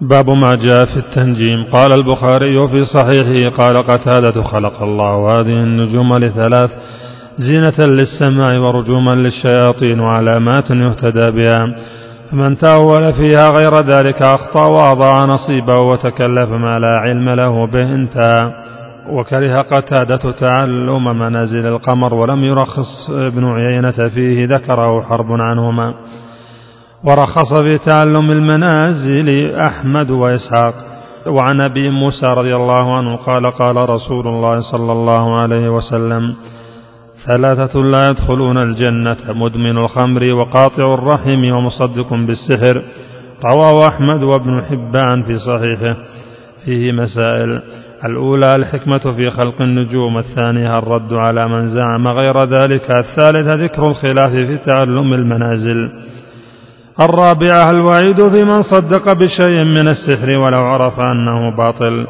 باب ما جاء في التنجيم. قال البخاري في صحيحه قال قتادة خلق الله هذه النجوم لثلاث زينة للسماء ورجوما للشياطين وعلامات يهتدى بها. فمن تأول فيها غير ذلك أخطأ وأضاع نصيبه وتكلف ما لا علم له به انتهى. وكره قتادة تعلم منازل القمر ولم يرخص ابن عيينة فيه ذكره حرب عنهما. ورخص في تعلم المنازل أحمد وإسحاق. وعن أبي موسى رضي الله عنه قال قال رسول الله صلى الله عليه وسلم ثلاثة لا يدخلون الجنة مدمن الخمر وقاطع الرحم ومصدق بالسحر. رواه أحمد وابن حبان في صحيحه. فيه مسائل الأولى الحكمة في خلق النجوم الثانية الرد على من زعم غير ذلك الثالثة ذكر الخلاف في تعلم المنازل. الرابعة الوعيد في من صدق بشيء من السحر ولو عرف أنه باطل؟